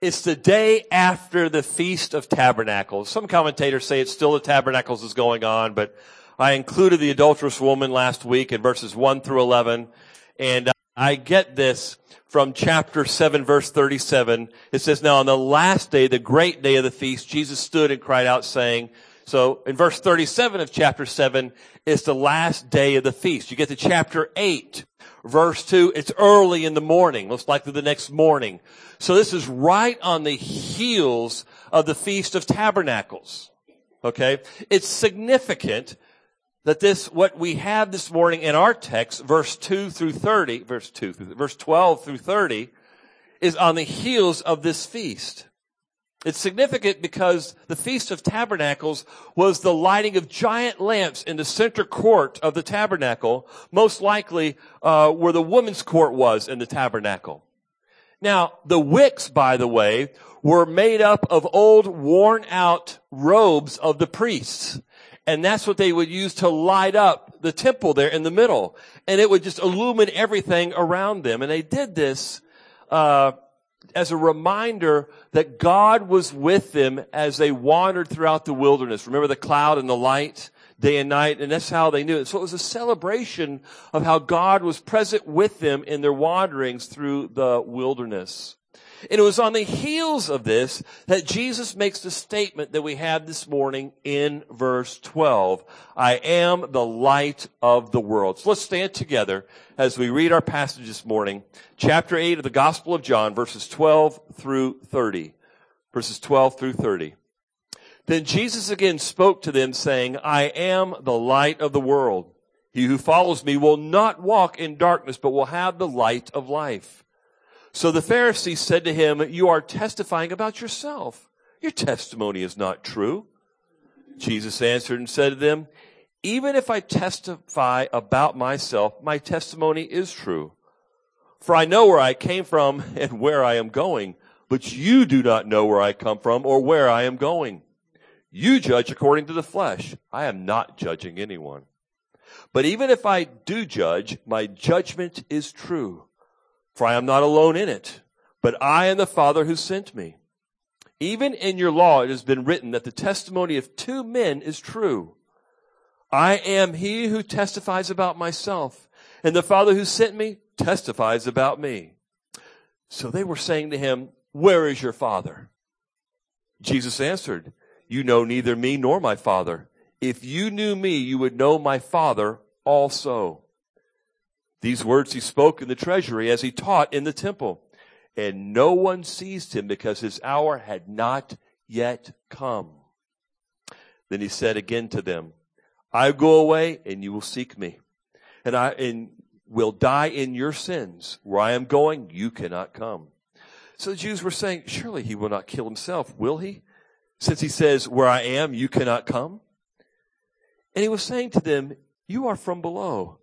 It's the day after the Feast of Tabernacles. Some commentators say it's still the Tabernacles is going on, but I included the adulterous woman last week in verses 1 through 11. And uh, I get this from chapter 7 verse 37. It says, Now on the last day, the great day of the feast, Jesus stood and cried out saying, so in verse 37 of chapter 7, it's the last day of the feast. You get to chapter 8, verse 2, it's early in the morning, most likely the next morning. So this is right on the heels of the Feast of Tabernacles. Okay? It's significant that this, what we have this morning in our text, verse 2 through 30, verse 2 through, verse 12 through 30, is on the heels of this feast. It's significant because the Feast of Tabernacles was the lighting of giant lamps in the center court of the tabernacle, most likely uh, where the women's court was in the tabernacle. Now, the wicks, by the way, were made up of old, worn out robes of the priests. And that's what they would use to light up the temple there in the middle. And it would just illumine everything around them. And they did this, uh, as a reminder that God was with them as they wandered throughout the wilderness. Remember the cloud and the light day and night, and that's how they knew it. So it was a celebration of how God was present with them in their wanderings through the wilderness. And it was on the heels of this that Jesus makes the statement that we have this morning in verse 12. I am the light of the world. So let's stand together as we read our passage this morning, chapter 8 of the Gospel of John, verses 12 through 30. Verses 12 through 30. Then Jesus again spoke to them saying, I am the light of the world. He who follows me will not walk in darkness, but will have the light of life. So the Pharisees said to him, You are testifying about yourself. Your testimony is not true. Jesus answered and said to them, Even if I testify about myself, my testimony is true. For I know where I came from and where I am going, but you do not know where I come from or where I am going. You judge according to the flesh. I am not judging anyone. But even if I do judge, my judgment is true for I am not alone in it, but I and the Father who sent me. Even in your law it has been written that the testimony of two men is true. I am he who testifies about myself, and the Father who sent me testifies about me. So they were saying to him, Where is your Father? Jesus answered, You know neither me nor my Father. If you knew me, you would know my Father also. These words he spoke in the treasury as he taught in the temple. And no one seized him because his hour had not yet come. Then he said again to them, I go away and you will seek me. And I and will die in your sins. Where I am going, you cannot come. So the Jews were saying, surely he will not kill himself, will he? Since he says, where I am, you cannot come. And he was saying to them, you are from below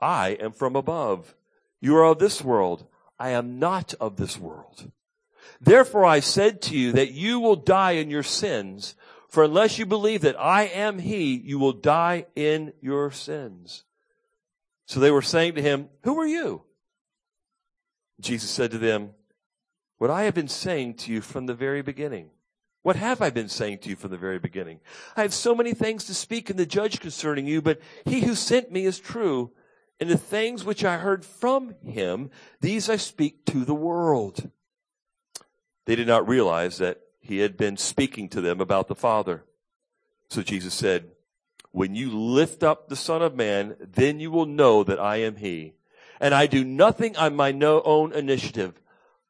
I am from above. You are of this world. I am not of this world. Therefore I said to you that you will die in your sins, for unless you believe that I am he, you will die in your sins. So they were saying to him, who are you? Jesus said to them, what I have been saying to you from the very beginning. What have I been saying to you from the very beginning? I have so many things to speak in the judge concerning you, but he who sent me is true and the things which I heard from him, these I speak to the world. They did not realize that he had been speaking to them about the Father. So Jesus said, when you lift up the Son of Man, then you will know that I am he. And I do nothing on my own initiative,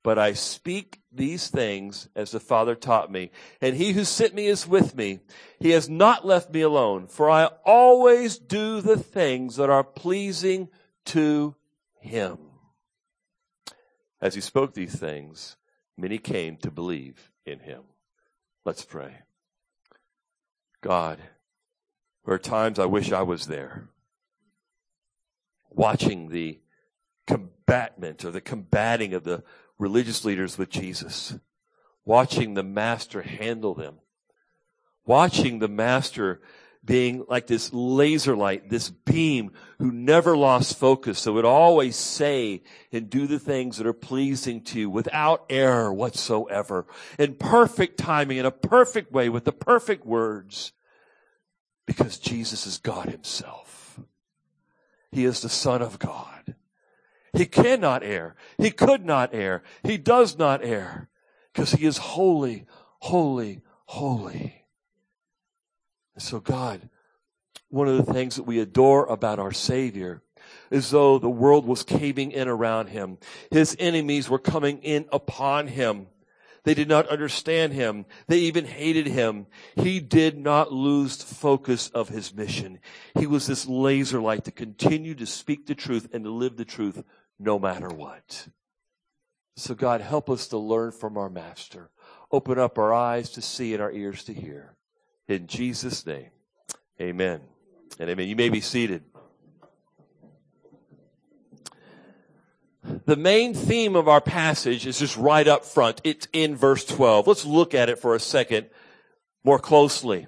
but I speak these things as the Father taught me. And he who sent me is with me. He has not left me alone, for I always do the things that are pleasing to him. As he spoke these things, many came to believe in him. Let's pray. God, there are times I wish I was there, watching the combatment or the combating of the religious leaders with Jesus, watching the master handle them, watching the master being like this laser light, this beam who never lost focus. So would always say and do the things that are pleasing to you without error whatsoever, in perfect timing, in a perfect way, with the perfect words, because Jesus is God himself. He is the Son of God. He cannot err. He could not err. He does not err because he is holy, holy, holy. And So God, one of the things that we adore about our Savior is though the world was caving in around him. His enemies were coming in upon him. They did not understand him. They even hated him. He did not lose focus of his mission. He was this laser light to continue to speak the truth and to live the truth no matter what. So God, help us to learn from our master. Open up our eyes to see and our ears to hear. In Jesus' name, amen. And amen. You may be seated. The main theme of our passage is just right up front. It's in verse 12. Let's look at it for a second more closely.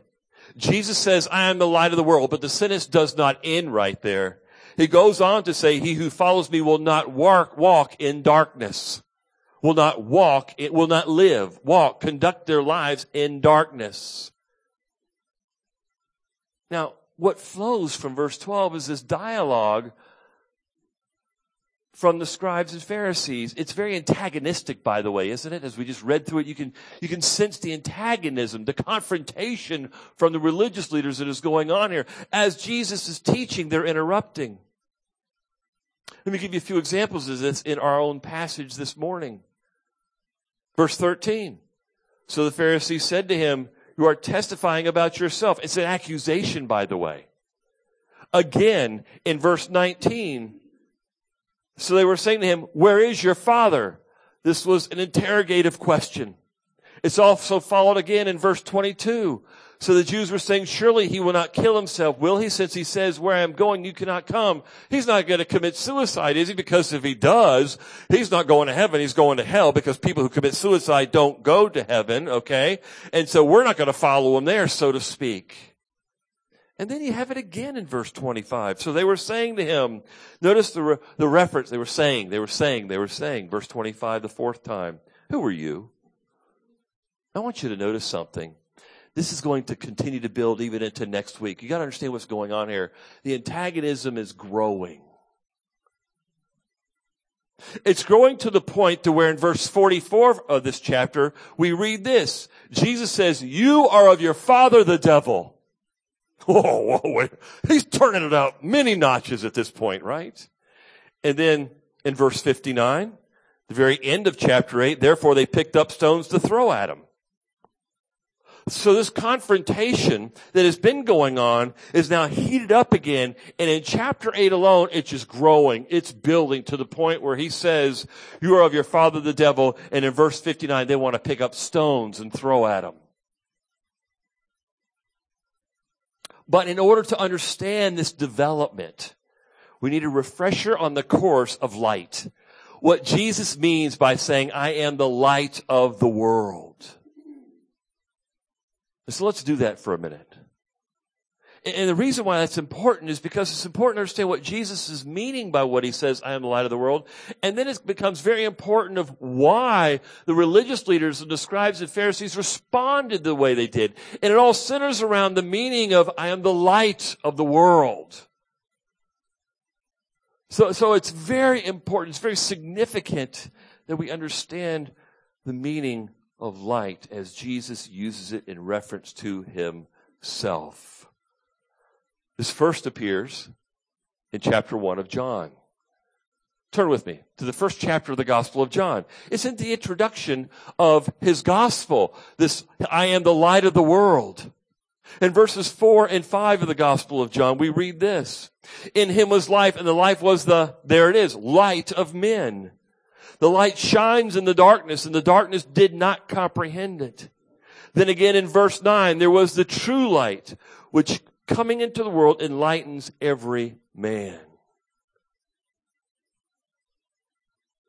Jesus says, I am the light of the world, but the sentence does not end right there. He goes on to say, he who follows me will not walk, walk in darkness, will not walk, it will not live, walk, conduct their lives in darkness. Now, what flows from verse 12 is this dialogue from the scribes and Pharisees. It's very antagonistic, by the way, isn't it? As we just read through it, you can, you can sense the antagonism, the confrontation from the religious leaders that is going on here. As Jesus is teaching, they're interrupting. Let me give you a few examples of this in our own passage this morning. Verse 13. So the Pharisees said to him, you are testifying about yourself. It's an accusation, by the way. Again, in verse 19, so they were saying to him, where is your father? This was an interrogative question. It's also followed again in verse 22. So the Jews were saying, surely he will not kill himself, will he? Since he says, where I am going, you cannot come. He's not going to commit suicide, is he? Because if he does, he's not going to heaven, he's going to hell because people who commit suicide don't go to heaven, okay? And so we're not going to follow him there, so to speak. And then you have it again in verse 25. So they were saying to him, notice the, re- the reference, they were saying, they were saying, they were saying, verse 25 the fourth time, who are you? I want you to notice something this is going to continue to build even into next week. You got to understand what's going on here. The antagonism is growing. It's growing to the point to where in verse 44 of this chapter, we read this. Jesus says, you are of your father the devil. Whoa, whoa, wait. He's turning it out many notches at this point, right? And then in verse 59, the very end of chapter 8, therefore they picked up stones to throw at him. So this confrontation that has been going on is now heated up again. And in chapter 8 alone, it's just growing. It's building to the point where he says, you are of your father the devil. And in verse 59, they want to pick up stones and throw at him. But in order to understand this development, we need a refresher on the course of light. What Jesus means by saying, I am the light of the world. So let's do that for a minute. And the reason why that's important is because it's important to understand what Jesus is meaning by what he says, I am the light of the world. And then it becomes very important of why the religious leaders and the scribes and Pharisees responded the way they did. And it all centers around the meaning of I am the light of the world. So, so it's very important, it's very significant that we understand the meaning of light as Jesus uses it in reference to himself. This first appears in chapter 1 of John. Turn with me to the first chapter of the Gospel of John. It's in the introduction of his gospel. This, I am the light of the world. In verses 4 and 5 of the Gospel of John, we read this. In him was life, and the life was the, there it is, light of men. The light shines in the darkness and the darkness did not comprehend it. Then again in verse 9, there was the true light, which coming into the world enlightens every man.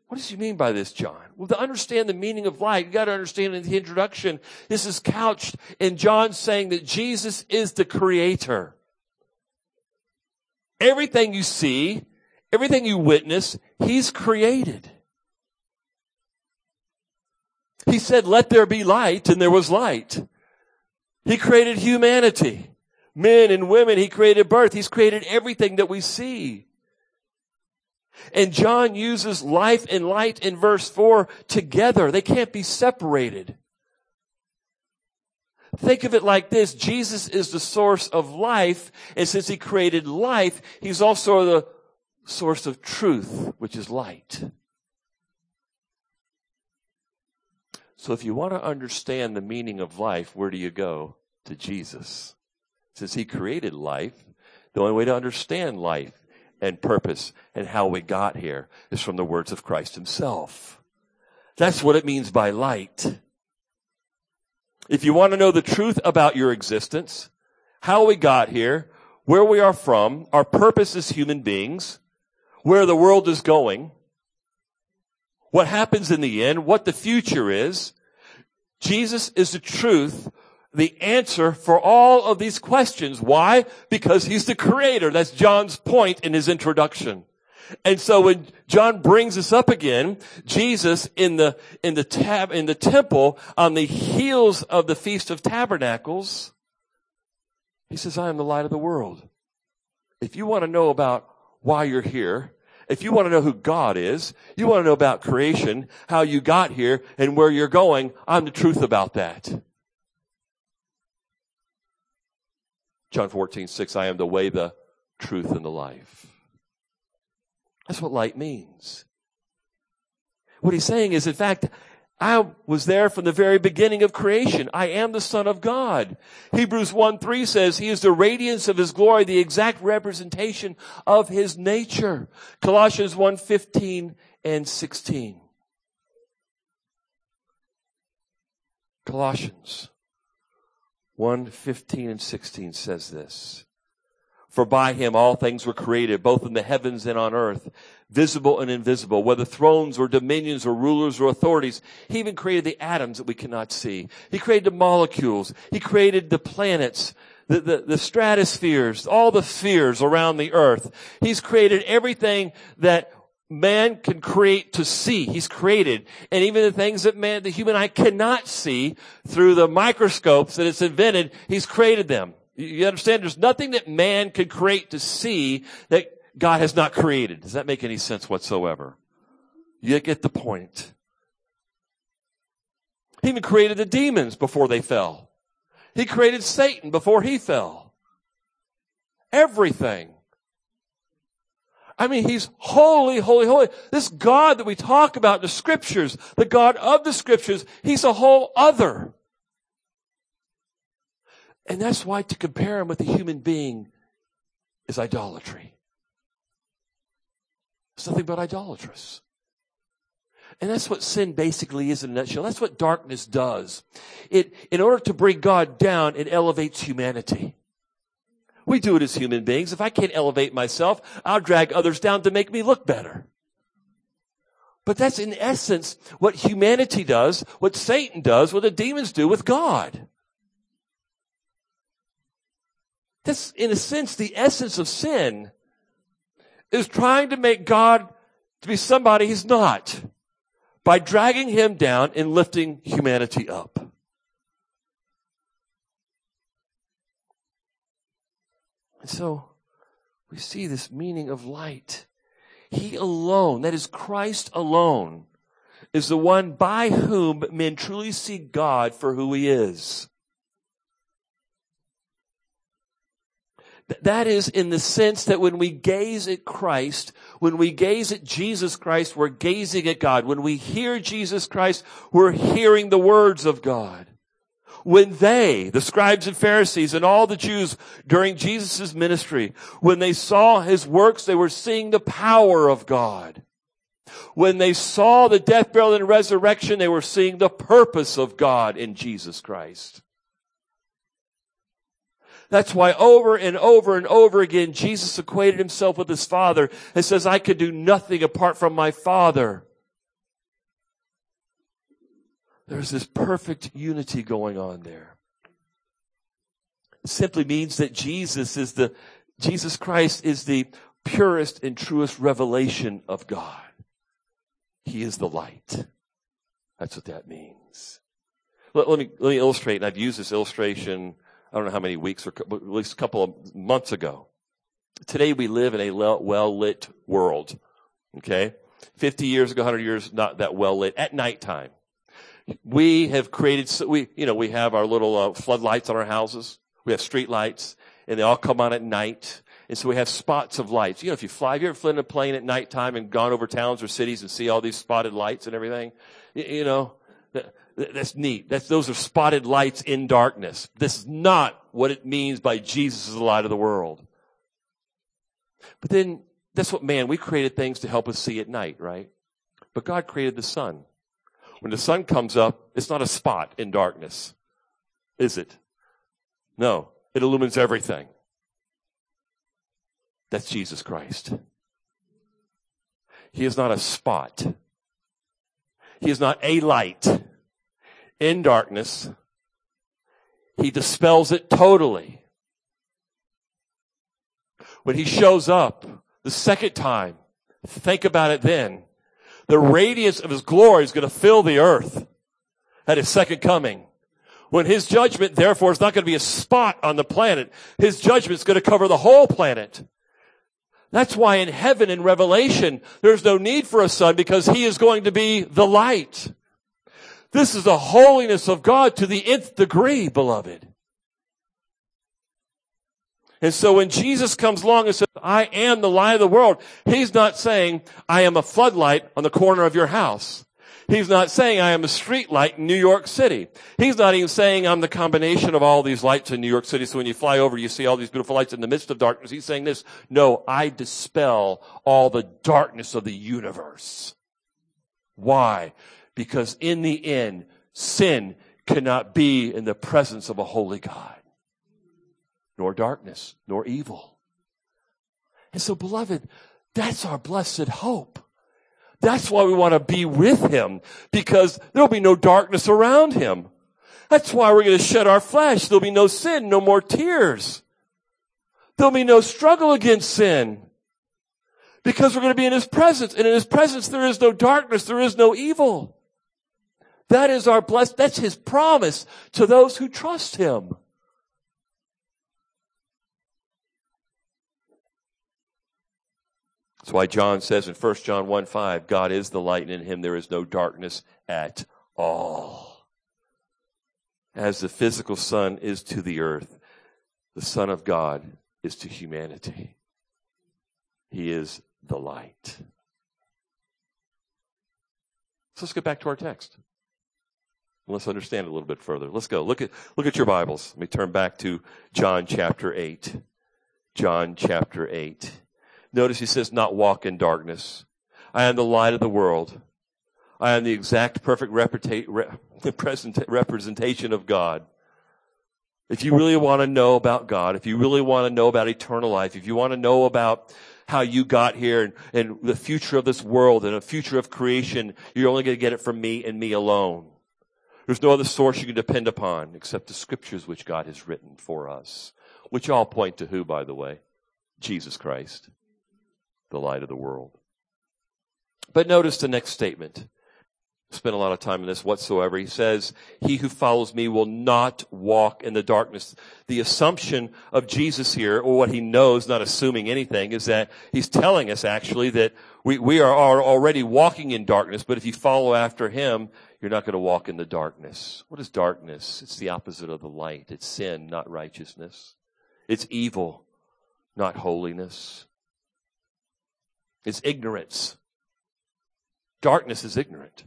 What does he mean by this, John? Well, to understand the meaning of light, you got to understand in the introduction, this is couched in John saying that Jesus is the creator. Everything you see, everything you witness, he's created. He said, let there be light, and there was light. He created humanity. Men and women, he created birth. He's created everything that we see. And John uses life and light in verse 4 together. They can't be separated. Think of it like this. Jesus is the source of life, and since he created life, he's also the source of truth, which is light. So if you want to understand the meaning of life, where do you go? To Jesus. Since he created life, the only way to understand life and purpose and how we got here is from the words of Christ himself. That's what it means by light. If you want to know the truth about your existence, how we got here, where we are from, our purpose as human beings, where the world is going, what happens in the end, what the future is, Jesus is the truth the answer for all of these questions. Why? Because he's the creator. That's John's point in his introduction. And so when John brings this up again, Jesus in the, in the tab, in the temple on the heels of the Feast of Tabernacles, he says, I am the light of the world. If you want to know about why you're here, if you want to know who God is, you want to know about creation, how you got here, and where you're going, I'm the truth about that. John 14, 6, I am the way, the truth, and the life. That's what light means. What he's saying is, in fact, I was there from the very beginning of creation. I am the Son of God. Hebrews 1 3 says, He is the radiance of His glory, the exact representation of His nature. Colossians 1 15 and 16. Colossians 1 15 and 16 says this. For by him all things were created, both in the heavens and on earth, visible and invisible, whether thrones or dominions or rulers or authorities. He even created the atoms that we cannot see. He created the molecules. He created the planets, the, the, the stratospheres, all the spheres around the earth. He's created everything that man can create to see. He's created. And even the things that man, the human eye cannot see through the microscopes that it's invented, he's created them. You understand? There's nothing that man could create to see that God has not created. Does that make any sense whatsoever? You get the point. He even created the demons before they fell. He created Satan before he fell. Everything. I mean, he's holy, holy, holy. This God that we talk about in the scriptures, the God of the scriptures, he's a whole other. And that's why to compare him with a human being is idolatry. It's nothing but idolatrous. And that's what sin basically is in a nutshell. That's what darkness does. It, in order to bring God down, it elevates humanity. We do it as human beings. If I can't elevate myself, I'll drag others down to make me look better. But that's in essence what humanity does, what Satan does, what the demons do with God. That's, in a sense, the essence of sin is trying to make God to be somebody he's not by dragging him down and lifting humanity up. And so we see this meaning of light. He alone, that is Christ alone, is the one by whom men truly see God for who he is. That is in the sense that when we gaze at Christ, when we gaze at Jesus Christ, we're gazing at God. When we hear Jesus Christ, we're hearing the words of God when they, the scribes and Pharisees and all the Jews during Jesus' ministry, when they saw his works, they were seeing the power of God. When they saw the death, burial, and resurrection, they were seeing the purpose of God in Jesus Christ. That's why over and over and over again, Jesus equated himself with his Father and says, I could do nothing apart from my Father. There's this perfect unity going on there. It simply means that Jesus is the, Jesus Christ is the purest and truest revelation of God. He is the light. That's what that means. Let, let, me, let me illustrate, and I've used this illustration, I don't know how many weeks or at least a couple of months ago. Today we live in a well lit world. Okay? 50 years ago, 100 years, not that well lit at nighttime. We have created, we, you know, we have our little uh, floodlights on our houses. We have street lights and they all come on at night. And so we have spots of lights. You know, if you fly, have you ever flown in a plane at nighttime and gone over towns or cities and see all these spotted lights and everything? You know, that's neat. That's, those are spotted lights in darkness. This is not what it means by Jesus is the light of the world. But then that's what man, we created things to help us see at night, right? But God created the sun. When the sun comes up, it's not a spot in darkness, is it? No, it illumines everything. That's Jesus Christ. He is not a spot. He is not a light in darkness. He dispels it totally. When he shows up the second time, think about it then. The radiance of his glory is going to fill the earth at his second coming. When his judgment, therefore, is not going to be a spot on the planet. His judgment is going to cover the whole planet. That's why in heaven in Revelation, there's no need for a sun because he is going to be the light. This is the holiness of God to the nth degree, beloved. And so when Jesus comes along and says, I am the light of the world, he's not saying, I am a floodlight on the corner of your house. He's not saying I am a street light in New York City. He's not even saying I'm the combination of all these lights in New York City. So when you fly over, you see all these beautiful lights in the midst of darkness. He's saying this, no, I dispel all the darkness of the universe. Why? Because in the end, sin cannot be in the presence of a holy God nor darkness, nor evil. And so, beloved, that's our blessed hope. That's why we want to be with him, because there'll be no darkness around him. That's why we're going to shed our flesh. There'll be no sin, no more tears. There'll be no struggle against sin. Because we're going to be in his presence. And in his presence, there is no darkness. There is no evil. That is our blessed, that's his promise to those who trust him. That's why John says in 1 John 1 5, God is the light, and in him there is no darkness at all. As the physical sun is to the earth, the Son of God is to humanity. He is the light. So let's get back to our text. Let's understand it a little bit further. Let's go. Look at, look at your Bibles. Let me turn back to John chapter 8. John chapter 8. Notice he says, not walk in darkness. I am the light of the world. I am the exact perfect representation of God. If you really want to know about God, if you really want to know about eternal life, if you want to know about how you got here and, and the future of this world and the future of creation, you're only going to get it from me and me alone. There's no other source you can depend upon except the scriptures which God has written for us, which all point to who, by the way? Jesus Christ the light of the world. But notice the next statement. Spend a lot of time in this whatsoever. He says, he who follows me will not walk in the darkness. The assumption of Jesus here, or what he knows, not assuming anything, is that he's telling us actually that we, we are, are already walking in darkness, but if you follow after him, you're not going to walk in the darkness. What is darkness? It's the opposite of the light. It's sin, not righteousness. It's evil, not holiness. It's ignorance. Darkness is ignorant.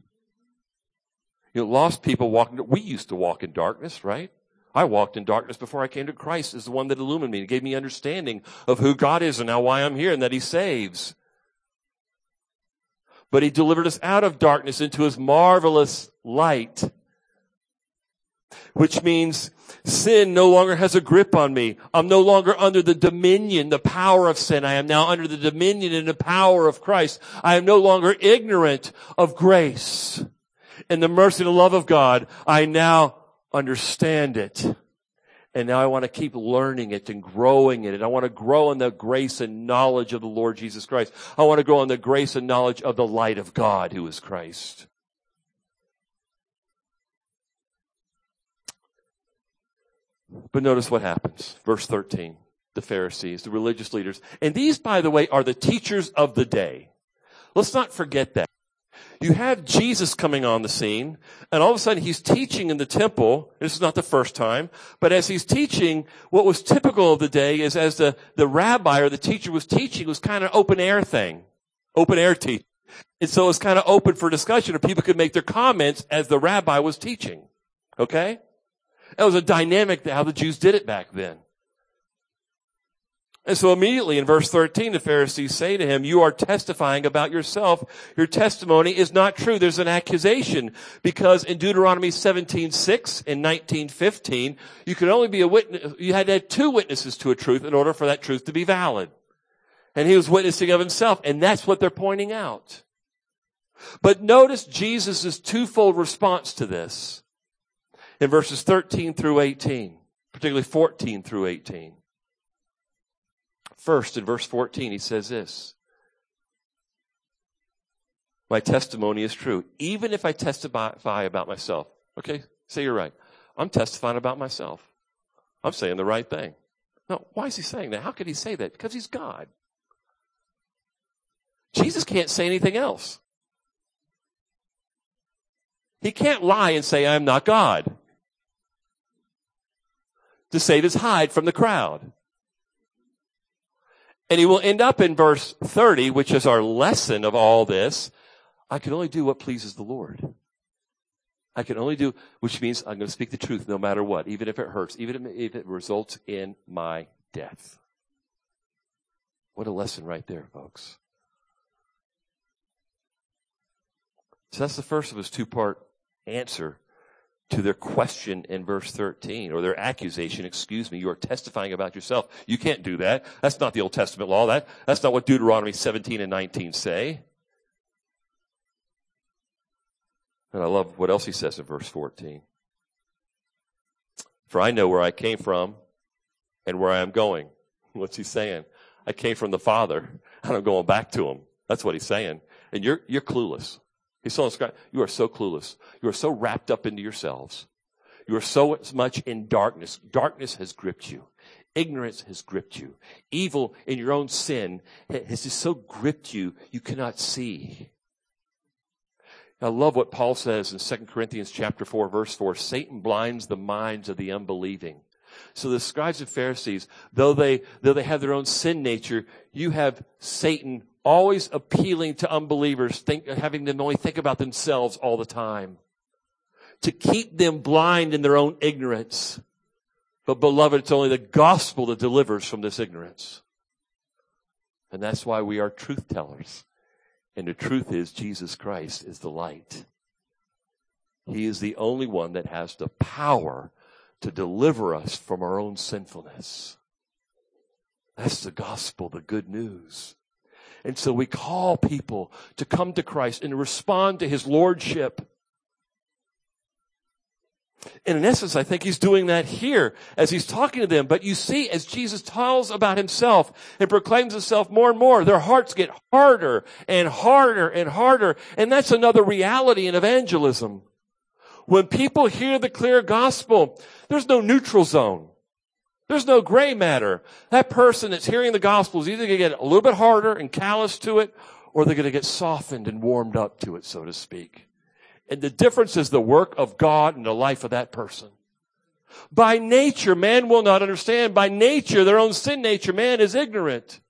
You know, lost people walking, we used to walk in darkness, right? I walked in darkness before I came to Christ as the one that illumined me and gave me understanding of who God is and now why I'm here and that He saves. But He delivered us out of darkness into His marvelous light which means sin no longer has a grip on me. I'm no longer under the dominion, the power of sin. I am now under the dominion and the power of Christ. I am no longer ignorant of grace. and the mercy and the love of God, I now understand it. And now I want to keep learning it and growing in it. I want to grow in the grace and knowledge of the Lord Jesus Christ. I want to grow in the grace and knowledge of the light of God who is Christ. But notice what happens. Verse 13. The Pharisees, the religious leaders. And these, by the way, are the teachers of the day. Let's not forget that. You have Jesus coming on the scene, and all of a sudden he's teaching in the temple. This is not the first time, but as he's teaching, what was typical of the day is as the, the rabbi or the teacher was teaching, was kind of open air thing. Open air teaching. And so it's kind of open for discussion, or people could make their comments as the rabbi was teaching. Okay? That was a dynamic how the Jews did it back then. And so immediately in verse 13, the Pharisees say to him, you are testifying about yourself. Your testimony is not true. There's an accusation because in Deuteronomy 17, 6 and 19, 15, you could only be a witness, you had to have two witnesses to a truth in order for that truth to be valid. And he was witnessing of himself, and that's what they're pointing out. But notice Jesus' twofold response to this in verses 13 through 18, particularly 14 through 18. First, in verse 14, he says this. My testimony is true, even if I testify about myself. Okay, say you're right. I'm testifying about myself. I'm saying the right thing. Now, why is he saying that? How could he say that? Because he's God. Jesus can't say anything else. He can't lie and say, I'm not God. To save his hide from the crowd. And he will end up in verse 30, which is our lesson of all this. I can only do what pleases the Lord. I can only do, which means I'm going to speak the truth no matter what, even if it hurts, even if it results in my death. What a lesson right there, folks. So that's the first of his two part answer to their question in verse 13 or their accusation, excuse me, you are testifying about yourself. You can't do that. That's not the Old Testament law. That, that's not what Deuteronomy 17 and 19 say. And I love what else he says in verse 14. For I know where I came from and where I am going. What's he saying? I came from the Father and I'm going back to him. That's what he's saying. And you're, you're clueless. He's telling us, you are so clueless. You are so wrapped up into yourselves. You are so much in darkness. Darkness has gripped you. Ignorance has gripped you. Evil in your own sin has just so gripped you, you cannot see. I love what Paul says in 2 Corinthians chapter 4 verse 4. Satan blinds the minds of the unbelieving. So the scribes and Pharisees, though they, though they have their own sin nature, you have Satan always appealing to unbelievers, think, having them only think about themselves all the time. To keep them blind in their own ignorance. But beloved, it's only the gospel that delivers from this ignorance. And that's why we are truth tellers. And the truth is Jesus Christ is the light. He is the only one that has the power to deliver us from our own sinfulness. That's the gospel, the good news. And so we call people to come to Christ and respond to His Lordship. And in essence, I think he's doing that here as he's talking to them. But you see, as Jesus tells about himself and proclaims himself more and more, their hearts get harder and harder and harder. And that's another reality in evangelism. When people hear the clear gospel, there's no neutral zone. There's no gray matter. That person that's hearing the gospel is either going to get a little bit harder and callous to it, or they're going to get softened and warmed up to it, so to speak. And the difference is the work of God in the life of that person. By nature, man will not understand. By nature, their own sin nature, man is ignorant.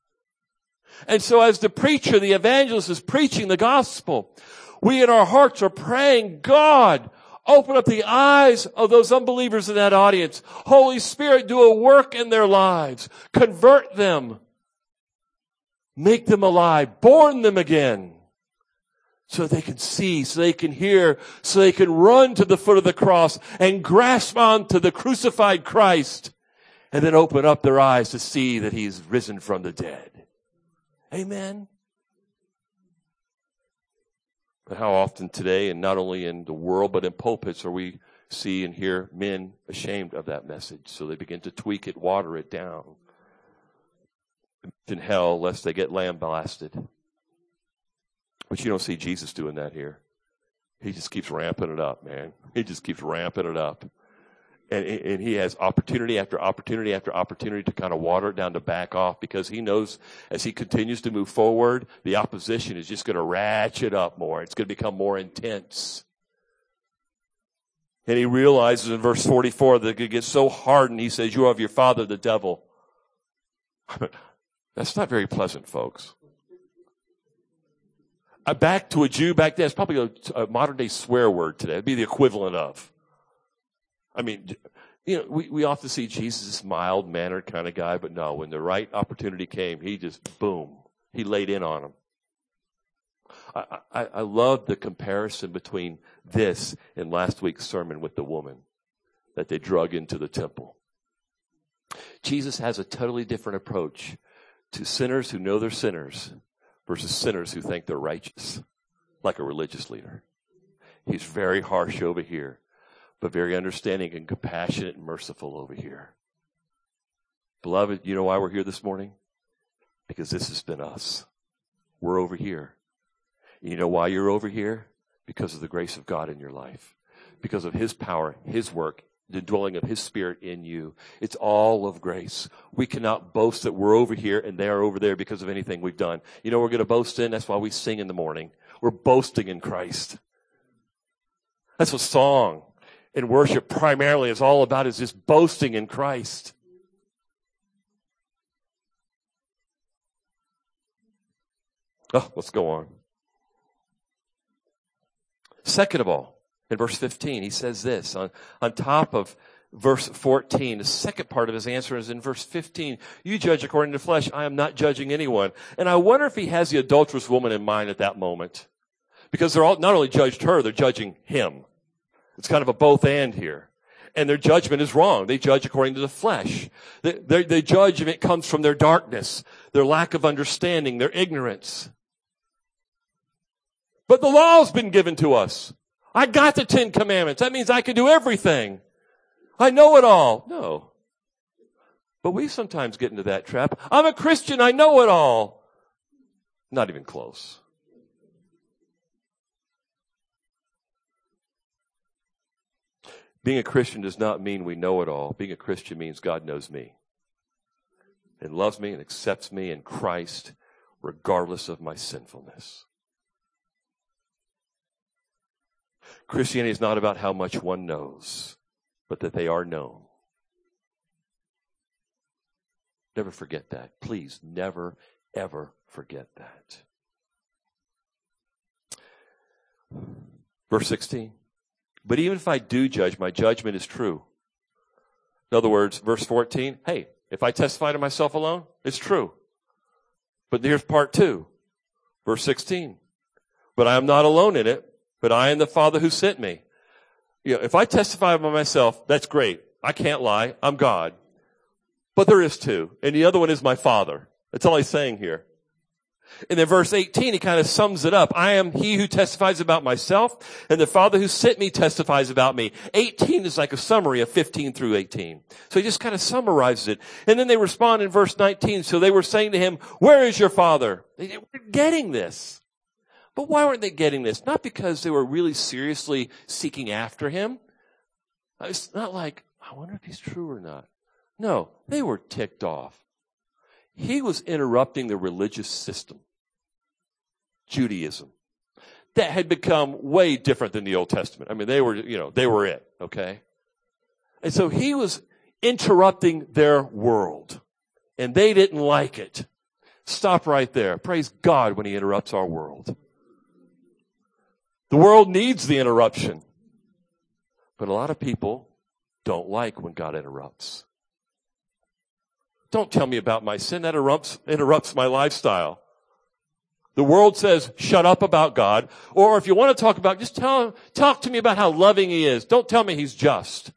And so as the preacher, the evangelist is preaching the gospel, we in our hearts are praying, God, Open up the eyes of those unbelievers in that audience. Holy Spirit, do a work in their lives. Convert them. Make them alive. Born them again. So they can see, so they can hear, so they can run to the foot of the cross and grasp onto the crucified Christ and then open up their eyes to see that he's risen from the dead. Amen. But how often today, and not only in the world, but in pulpits, are we see and hear men ashamed of that message? So they begin to tweak it, water it down. In hell, lest they get lambasted. But you don't see Jesus doing that here. He just keeps ramping it up, man. He just keeps ramping it up. And, and he has opportunity after opportunity after opportunity to kind of water it down to back off because he knows as he continues to move forward, the opposition is just going to ratchet up more. It's going to become more intense. And he realizes in verse 44 that it gets so hardened, he says, you are of your father, the devil. That's not very pleasant, folks. Uh, back to a Jew back then, it's probably a, a modern day swear word today. It'd be the equivalent of. I mean, you know, we, we often see Jesus as mild mannered kind of guy, but no, when the right opportunity came, he just, boom, he laid in on him. I, I, I love the comparison between this and last week's sermon with the woman that they drug into the temple. Jesus has a totally different approach to sinners who know they're sinners versus sinners who think they're righteous, like a religious leader. He's very harsh over here but very understanding and compassionate and merciful over here. Beloved, you know why we're here this morning? Because this has been us. We're over here. You know why you're over here? Because of the grace of God in your life. Because of His power, His work, the dwelling of His Spirit in you. It's all of grace. We cannot boast that we're over here and they are over there because of anything we've done. You know we're going to boast in? That's why we sing in the morning. We're boasting in Christ. That's what song in worship primarily is all about is just boasting in Christ. Oh, let's go on. Second of all, in verse 15, he says this on, on top of verse 14. The second part of his answer is in verse 15. You judge according to flesh. I am not judging anyone. And I wonder if he has the adulterous woman in mind at that moment. Because they're all, not only judged her, they're judging him. It's kind of a both and here. And their judgment is wrong. They judge according to the flesh. They, they, judge if it comes from their darkness, their lack of understanding, their ignorance. But the law's been given to us. I got the Ten Commandments. That means I can do everything. I know it all. No. But we sometimes get into that trap. I'm a Christian. I know it all. Not even close. Being a Christian does not mean we know it all. Being a Christian means God knows me and loves me and accepts me in Christ regardless of my sinfulness. Christianity is not about how much one knows, but that they are known. Never forget that. Please never, ever forget that. Verse 16. But even if I do judge, my judgment is true. In other words, verse 14, hey, if I testify to myself alone, it's true. But here's part two. Verse 16. But I am not alone in it, but I am the Father who sent me. You know, if I testify by myself, that's great. I can't lie. I'm God. But there is two. And the other one is my Father. That's all he's saying here. And then verse 18, he kind of sums it up. I am he who testifies about myself, and the Father who sent me testifies about me. 18 is like a summary of 15 through 18. So he just kind of summarizes it. And then they respond in verse 19. So they were saying to him, where is your Father? They were getting this. But why weren't they getting this? Not because they were really seriously seeking after him. It's not like, I wonder if he's true or not. No, they were ticked off. He was interrupting the religious system. Judaism. That had become way different than the Old Testament. I mean, they were, you know, they were it, okay? And so he was interrupting their world. And they didn't like it. Stop right there. Praise God when he interrupts our world. The world needs the interruption. But a lot of people don't like when God interrupts. Don't tell me about my sin. That interrupts, interrupts my lifestyle. The world says, shut up about God. Or if you want to talk about, just tell, talk to me about how loving He is. Don't tell me He's just.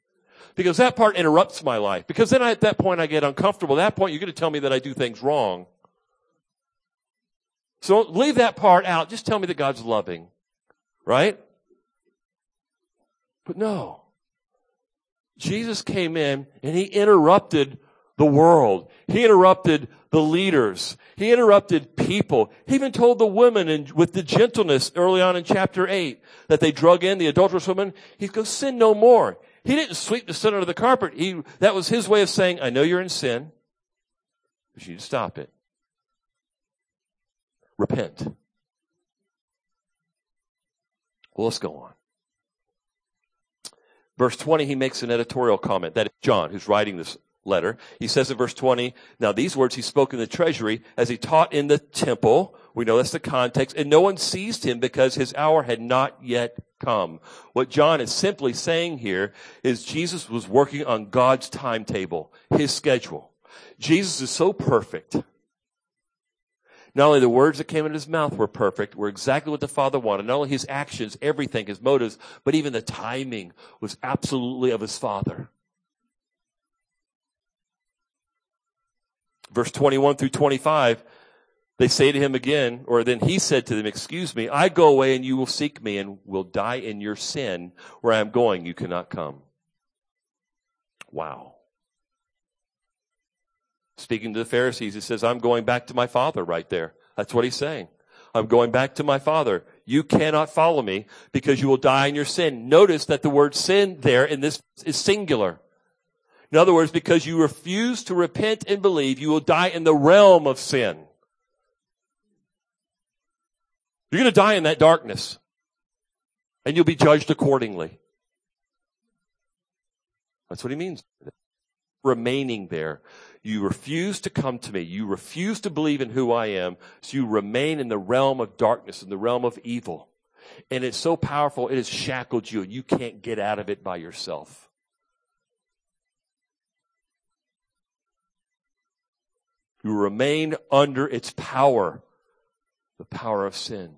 Because that part interrupts my life. Because then I, at that point I get uncomfortable. At that point you're going to tell me that I do things wrong. So leave that part out. Just tell me that God's loving. Right? But no. Jesus came in and he interrupted the world. He interrupted the leaders. He interrupted people. He even told the women in, with the gentleness early on in chapter 8 that they drug in the adulterous woman. He goes, sin no more. He didn't sweep the sin under the carpet. He, that was his way of saying, I know you're in sin, but you need to stop it. Repent. Well, let's go on. Verse 20, he makes an editorial comment. That is John, who's writing this letter. He says in verse 20, now these words he spoke in the treasury as he taught in the temple. We know that's the context. And no one seized him because his hour had not yet come. What John is simply saying here is Jesus was working on God's timetable, his schedule. Jesus is so perfect not only the words that came out of his mouth were perfect, were exactly what the Father wanted. Not only his actions, everything, his motives, but even the timing was absolutely of his Father. Verse 21 through 25, they say to him again, or then he said to them, excuse me, I go away and you will seek me and will die in your sin. Where I am going, you cannot come. Wow. Speaking to the Pharisees, he says, I'm going back to my father right there. That's what he's saying. I'm going back to my father. You cannot follow me because you will die in your sin. Notice that the word sin there in this is singular. In other words, because you refuse to repent and believe, you will die in the realm of sin. You're going to die in that darkness. And you'll be judged accordingly. That's what he means. Remaining there. You refuse to come to me. You refuse to believe in who I am. So you remain in the realm of darkness, in the realm of evil. And it's so powerful, it has shackled you and you can't get out of it by yourself. You remain under its power, the power of sin.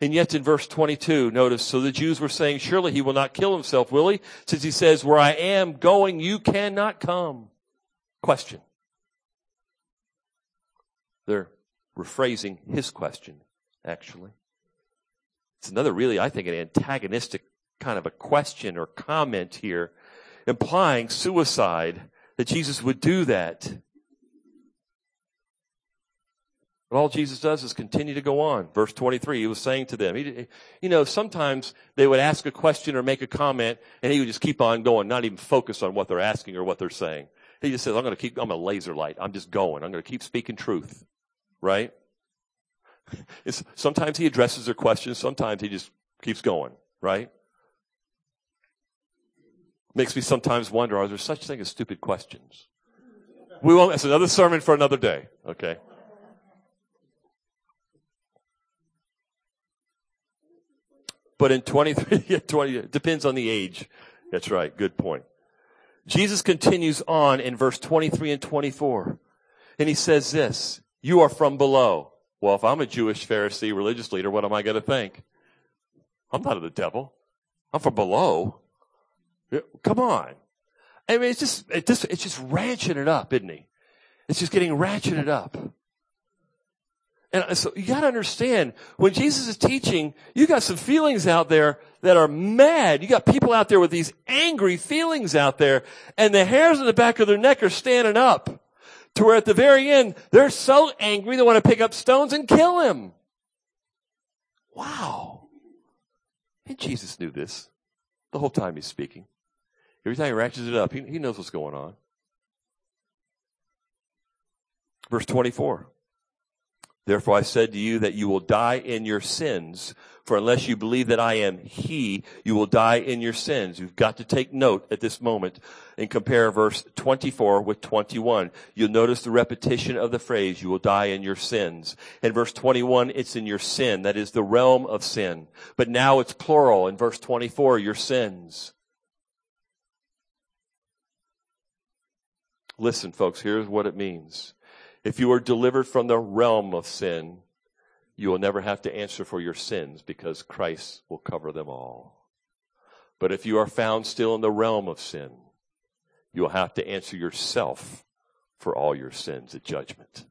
And yet in verse 22, notice, so the Jews were saying, surely he will not kill himself, will he? Since he says, where I am going, you cannot come. Question. They're rephrasing his question, actually. It's another really, I think, an antagonistic kind of a question or comment here, implying suicide, that Jesus would do that. All Jesus does is continue to go on. Verse 23, he was saying to them, he, you know, sometimes they would ask a question or make a comment and he would just keep on going, not even focus on what they're asking or what they're saying. He just says, I'm going to keep, I'm a laser light. I'm just going. I'm going to keep speaking truth. Right? It's, sometimes he addresses their questions. Sometimes he just keeps going. Right? Makes me sometimes wonder, are there such thing as stupid questions? We won't, that's another sermon for another day. Okay. But in 23, 20, it depends on the age. That's right. Good point. Jesus continues on in verse 23 and 24. And he says this, you are from below. Well, if I'm a Jewish Pharisee religious leader, what am I going to think? I'm not of the devil. I'm from below. Come on. I mean, it's just, it just, it's just ranching it up, isn't he? It's just getting ratcheted up. And so you gotta understand, when Jesus is teaching, you got some feelings out there that are mad. You got people out there with these angry feelings out there, and the hairs on the back of their neck are standing up. To where at the very end, they're so angry they want to pick up stones and kill him. Wow. And Jesus knew this the whole time he's speaking. Every time he ratchets it up, he, he knows what's going on. Verse 24. Therefore I said to you that you will die in your sins. For unless you believe that I am He, you will die in your sins. You've got to take note at this moment and compare verse 24 with 21. You'll notice the repetition of the phrase, you will die in your sins. In verse 21, it's in your sin. That is the realm of sin. But now it's plural in verse 24, your sins. Listen, folks, here's what it means. If you are delivered from the realm of sin, you will never have to answer for your sins because Christ will cover them all. But if you are found still in the realm of sin, you will have to answer yourself for all your sins at judgment.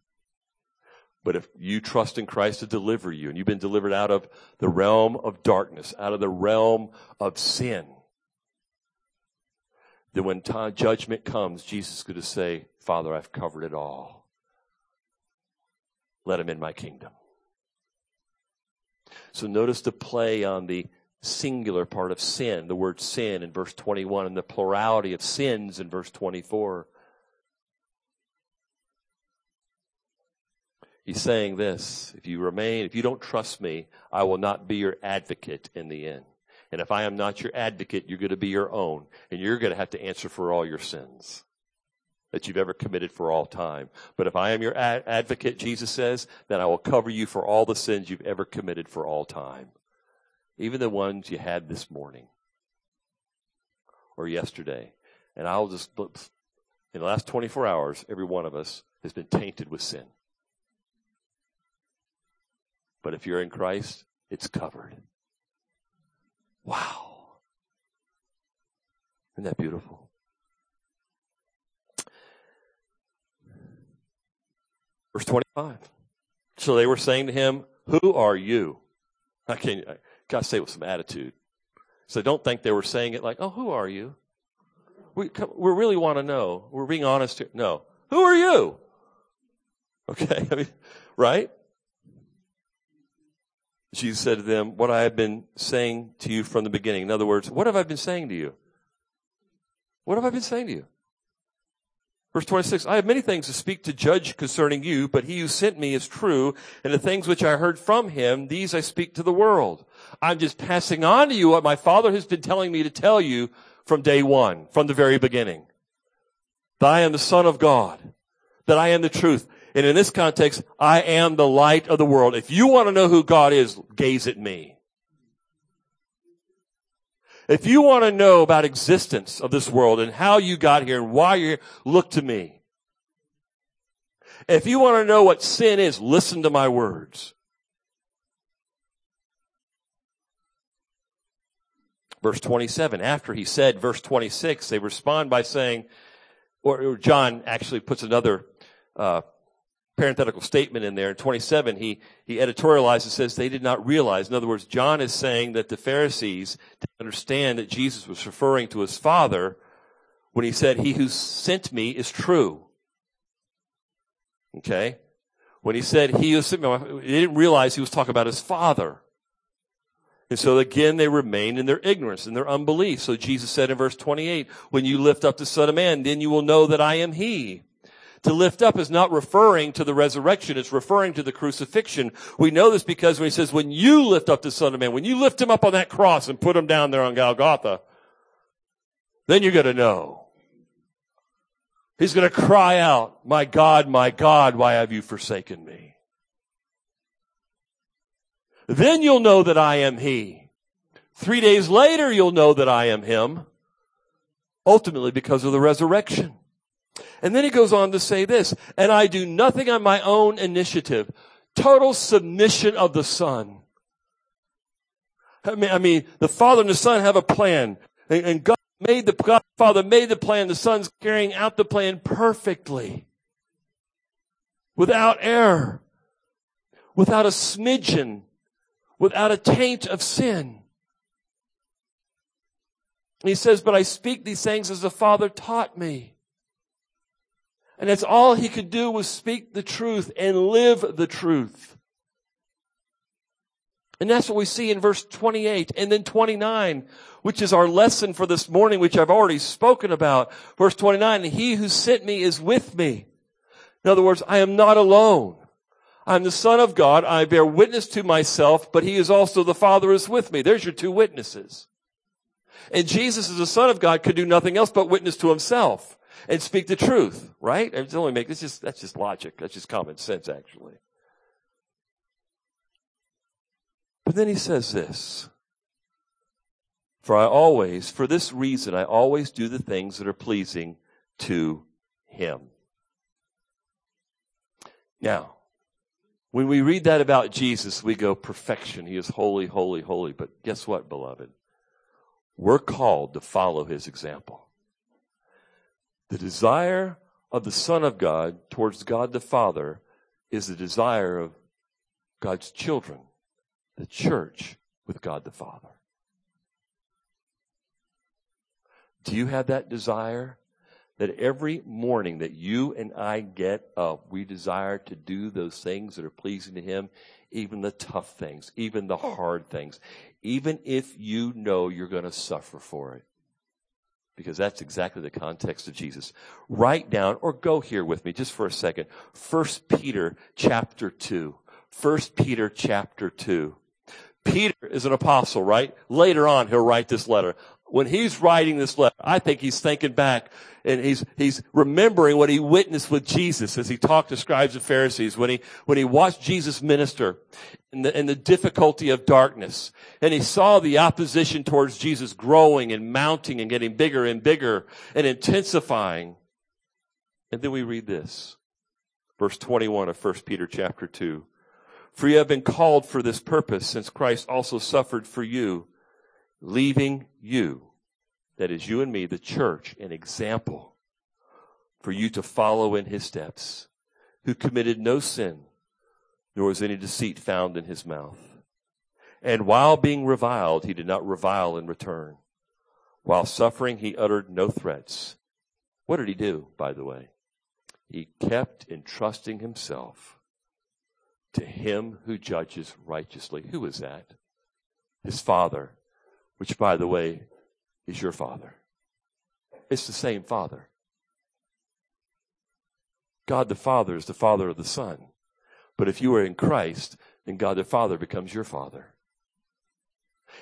But if you trust in Christ to deliver you and you've been delivered out of the realm of darkness, out of the realm of sin, then when time, judgment comes, Jesus is going to say, Father, I've covered it all. Let him in my kingdom. So notice the play on the singular part of sin, the word sin in verse 21 and the plurality of sins in verse 24. He's saying this, if you remain, if you don't trust me, I will not be your advocate in the end. And if I am not your advocate, you're going to be your own. And you're going to have to answer for all your sins that you've ever committed for all time. But if I am your ad- advocate, Jesus says, then I will cover you for all the sins you've ever committed for all time. Even the ones you had this morning or yesterday. And I'll just, in the last 24 hours, every one of us has been tainted with sin. But if you're in Christ, it's covered. Wow. Isn't that beautiful? Verse 25. So they were saying to him, Who are you? I can't, I gotta say it with some attitude. So don't think they were saying it like, Oh, who are you? We, we really want to know. We're being honest here. No. Who are you? Okay. I mean, right? Jesus said to them, What I have been saying to you from the beginning. In other words, what have I been saying to you? What have I been saying to you? Verse 26, I have many things to speak to judge concerning you, but he who sent me is true, and the things which I heard from him, these I speak to the world. I'm just passing on to you what my father has been telling me to tell you from day one, from the very beginning. That I am the son of God, that I am the truth. And in this context, I am the light of the world. If you want to know who God is, gaze at me. If you want to know about existence of this world and how you got here and why you're here, look to me. If you want to know what sin is, listen to my words. Verse 27, after he said verse 26, they respond by saying, or, John actually puts another uh, parenthetical statement in there. In 27, he, he editorializes says they did not realize. In other words, John is saying that the Pharisees didn't understand that Jesus was referring to his Father when he said, he who sent me is true. Okay? When he said, he who sent me, they didn't realize he was talking about his Father. And so again, they remained in their ignorance and their unbelief. So Jesus said in verse 28, when you lift up the Son of Man, then you will know that I am He. To lift up is not referring to the resurrection, it's referring to the crucifixion. We know this because when he says, when you lift up the Son of Man, when you lift him up on that cross and put him down there on Golgotha, then you're gonna know. He's gonna cry out, my God, my God, why have you forsaken me? Then you'll know that I am He. Three days later, you'll know that I am Him. Ultimately because of the resurrection. And then he goes on to say this, and I do nothing on my own initiative. Total submission of the Son. I mean, I mean, the Father and the Son have a plan. And, God made the, God Father made the plan. The Son's carrying out the plan perfectly. Without error. Without a smidgen. Without a taint of sin. he says, but I speak these things as the Father taught me. And that's all he could do was speak the truth and live the truth. And that's what we see in verse 28 and then 29, which is our lesson for this morning, which I've already spoken about. Verse 29, he who sent me is with me. In other words, I am not alone. I'm the son of God. I bear witness to myself, but he is also the father is with me. There's your two witnesses. And Jesus as the son of God could do nothing else but witness to himself and speak the truth, right? It's only make, this just, that's just logic. That's just common sense, actually. But then he says this. For I always, for this reason, I always do the things that are pleasing to him. Now, when we read that about Jesus, we go perfection. He is holy, holy, holy. But guess what, beloved? We're called to follow his example. The desire of the Son of God towards God the Father is the desire of God's children, the church, with God the Father. Do you have that desire? That every morning that you and I get up, we desire to do those things that are pleasing to Him, even the tough things, even the hard things, even if you know you're going to suffer for it. Because that's exactly the context of Jesus. Write down or go here with me just for a second. First Peter chapter 2. First Peter chapter 2. Peter is an apostle, right? Later on, he'll write this letter when he's writing this letter, I think he's thinking back and he's, he's remembering what he witnessed with Jesus as he talked to scribes and Pharisees, when he, when he watched Jesus minister in the, in the difficulty of darkness. And he saw the opposition towards Jesus growing and mounting and getting bigger and bigger and intensifying. And then we read this. Verse 21 of 1 Peter chapter 2. For you have been called for this purpose, since Christ also suffered for you leaving you, that is you and me, the church, an example for you to follow in his steps, who committed no sin, nor was any deceit found in his mouth. And while being reviled, he did not revile in return. While suffering, he uttered no threats. What did he do, by the way? He kept entrusting himself to him who judges righteously. Who is that? His father which, by the way, is your Father. It's the same Father. God the Father is the Father of the Son. But if you are in Christ, then God the Father becomes your Father.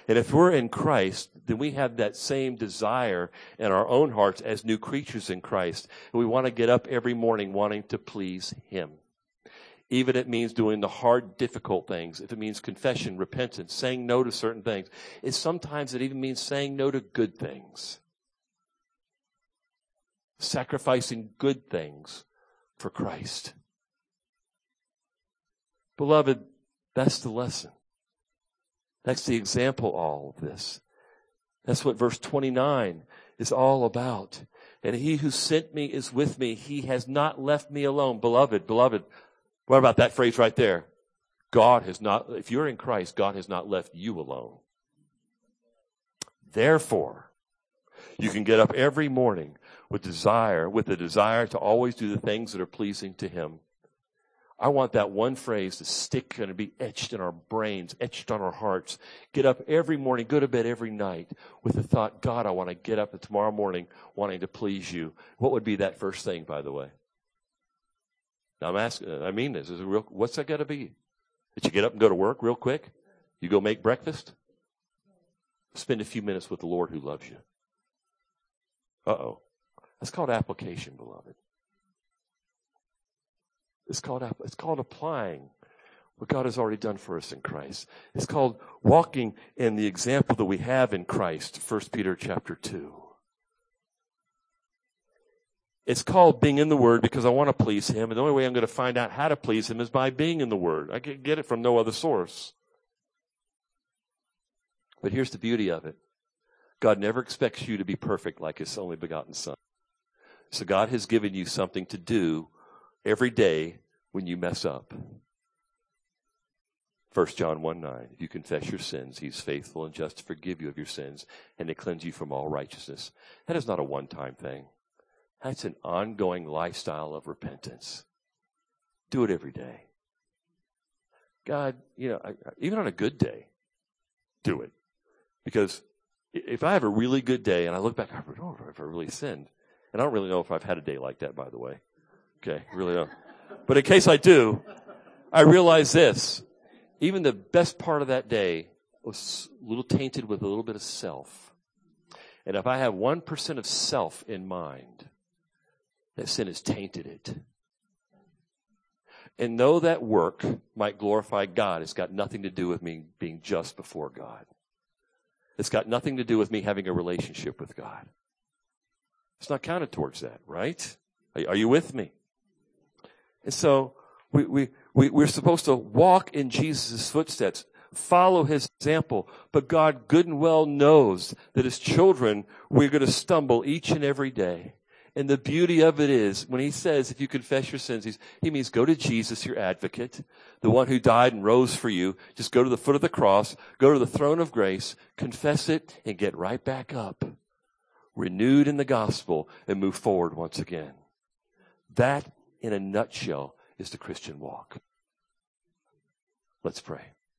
And if we're in Christ, then we have that same desire in our own hearts as new creatures in Christ. And we want to get up every morning wanting to please Him even it means doing the hard, difficult things, if it means confession, repentance, saying no to certain things, it's sometimes it even means saying no to good things. Sacrificing good things for Christ. Beloved, that's the lesson. That's the example, all of this. That's what verse 29 is all about. And he who sent me is with me. He has not left me alone. Beloved, beloved, what about that phrase right there? God has not, if you're in Christ, God has not left you alone. Therefore, you can get up every morning with desire, with the desire to always do the things that are pleasing to Him. I want that one phrase to stick and be etched in our brains, etched on our hearts. Get up every morning, go to bed every night with the thought, God, I want to get up tomorrow morning wanting to please you. What would be that first thing, by the way? Now I'm asking, I mean this, is it real, what's that got to be? Did you get up and go to work real quick? You go make breakfast? Spend a few minutes with the Lord who loves you. Uh oh. That's called application, beloved. It's called, it's called applying what God has already done for us in Christ. It's called walking in the example that we have in Christ, 1 Peter chapter 2. It's called being in the Word because I want to please Him. And the only way I'm going to find out how to please Him is by being in the Word. I can get it from no other source. But here's the beauty of it God never expects you to be perfect like His only begotten Son. So God has given you something to do every day when you mess up. 1 John 1 9. If you confess your sins, He's faithful and just to forgive you of your sins and to cleanse you from all righteousness. That is not a one time thing. That's an ongoing lifestyle of repentance. Do it every day. God, you know, even on a good day, do it. Because if I have a really good day and I look back, I don't know if I really sinned. And I don't really know if I've had a day like that, by the way. Okay, really don't. But in case I do, I realize this. Even the best part of that day was a little tainted with a little bit of self. And if I have 1% of self in mind, that sin has tainted it. And though that work might glorify God, it's got nothing to do with me being just before God. It's got nothing to do with me having a relationship with God. It's not counted towards that, right? Are, you with me? And so we, we, we, we're supposed to walk in Jesus' footsteps, follow his example. But God good and well knows that as children, we're going to stumble each and every day. And the beauty of it is, when he says, if you confess your sins, he means go to Jesus, your advocate, the one who died and rose for you. Just go to the foot of the cross, go to the throne of grace, confess it, and get right back up. Renewed in the gospel and move forward once again. That, in a nutshell, is the Christian walk. Let's pray.